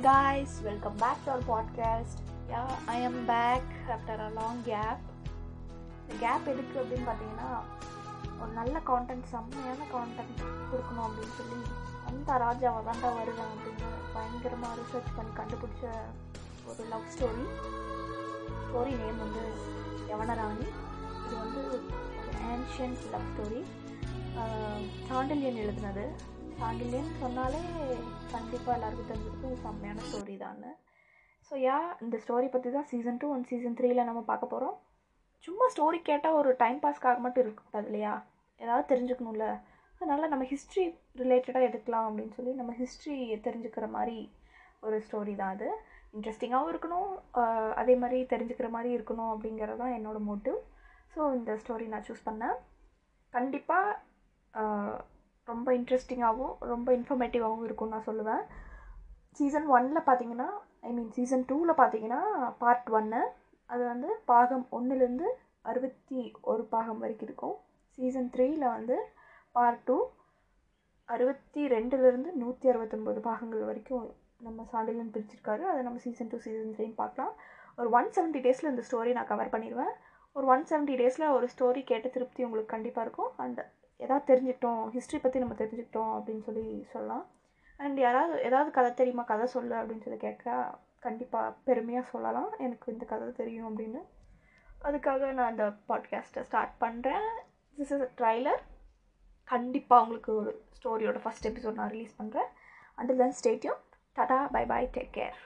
guys, welcome back to our podcast. Yeah, I am back after a long gap. இந்த gap எதுக்கு அப்படின்னு பார்த்தீங்கன்னா ஒரு நல்ல கான்டென்ட் செம்மையான கான்டென்ட் கொடுக்கணும் அப்படின்னு சொல்லி அந்த ராஜாவை தாண்டா வருவேன் அப்படின்னு பயங்கரமாக ரிசர்ச் பண்ணி கண்டுபிடிச்ச ஒரு லவ் ஸ்டோரி ஸ்டோரி நேம் வந்து யவனராணி இது வந்து ஒரு ஏன்ஷியன்ட் லவ் ஸ்டோரி சாண்டல்யன் எழுதுனது சாண்டில்யன் சொன்னாலே கண்டிப்பாக எல்லாருக்கும் தெரிஞ்சிருக்கும். செம்மையான ஸ்டோரி தான் ஸோ யா இந்த ஸ்டோரி பற்றி தான் சீசன் டூ அண்ட் சீசன் த்ரீல நம்ம பார்க்க போகிறோம் சும்மா ஸ்டோரி கேட்டால் ஒரு டைம் பாஸ்க்காக மட்டும் இருக்கக்கூடாது இல்லையா? ஏதாவது தெரிஞ்சுக்கணும்ல. அதனால் நம்ம ஹிஸ்ட்ரி ரிலேட்டடாக எடுக்கலாம் அப்படின்னு சொல்லி நம்ம ஹிஸ்ட்ரி தெரிஞ்சுக்கிற மாதிரி ஒரு ஸ்டோரி தான் அது. இன்ட்ரெஸ்டிங்காகவும் இருக்கணும். அதே மாதிரி தெரிஞ்சுக்கிற மாதிரி இருக்கணும் அப்படிங்கிறது தான் என்னோடய மோட்டிவ் ஸோ இந்த ஸ்டோரி நான் சூஸ் பண்ணேன். கண்டிப்பாக ரொம்ப இன்ட்ரெஸ்டிங்காகவும் ரொம்ப இன்ஃபர்மேட்டிவாகவும் இருக்கும்னு நான் சொல்லுவேன். சீசன் ஒனில் பார்த்தீங்கன்னா ஐ மீன் சீசன் டூவில் பார்த்தீங்கன்னா பார்ட் ஒன்று அது வந்து பாகம் ஒன்றுலேருந்து அறுபத்தி ஒரு பாகம் வரைக்கும் இருக்கும். சீசன் த்ரீயில் வந்து பார்ட் டூ அறுபத்தி ரெண்டுலேருந்து நூற்றி அறுபத்தொம்போது பாகங்கள் வரைக்கும் நம்ம சாண்டிலன் பிரிச்சிருக்காரு. அதை நம்ம சீசன் டூ சீசன் த்ரீன்னு பார்க்கலாம். ஒரு ஒன் செவன்ட்டி டேஸில் இந்த ஸ்டோரி நான் கவர் பண்ணிடுவேன். ஒரு ஒன் செவன்ட்டி டேஸில் ஒரு ஸ்டோரி கேட்ட திருப்தி உங்களுக்கு கண்டிப்பாக இருக்கும். அண்ட் எதாவது தெரிஞ்சுக்கிட்டோம் ஹிஸ்ட்ரி பற்றி நம்ம தெரிஞ்சுக்கிட்டோம் அப்படின்னு சொல்லி சொல்லலாம். அண்ட் யாராவது ஏதாவது கதை தெரியுமா? கதை சொல்லு அப்படின்னு சொல்லி கேட்க கண்டிப்பாக பெருமையாக சொல்லலாம். எனக்கு இந்த கதை தெரியும் அப்படின்னு. அதுக்காக நான் இந்த பாட்காஸ்ட்டை ஸ்டார்ட் பண்ணுறேன் திஸ் இஸ் அ ட்ரைலர் கண்டிப்பாக உங்களுக்கு ஒரு ஸ்டோரியோட ஃபஸ்ட் எபிசோட் நான் ரிலீஸ் பண்ணுறேன் until then stay tuned tata bye bye take care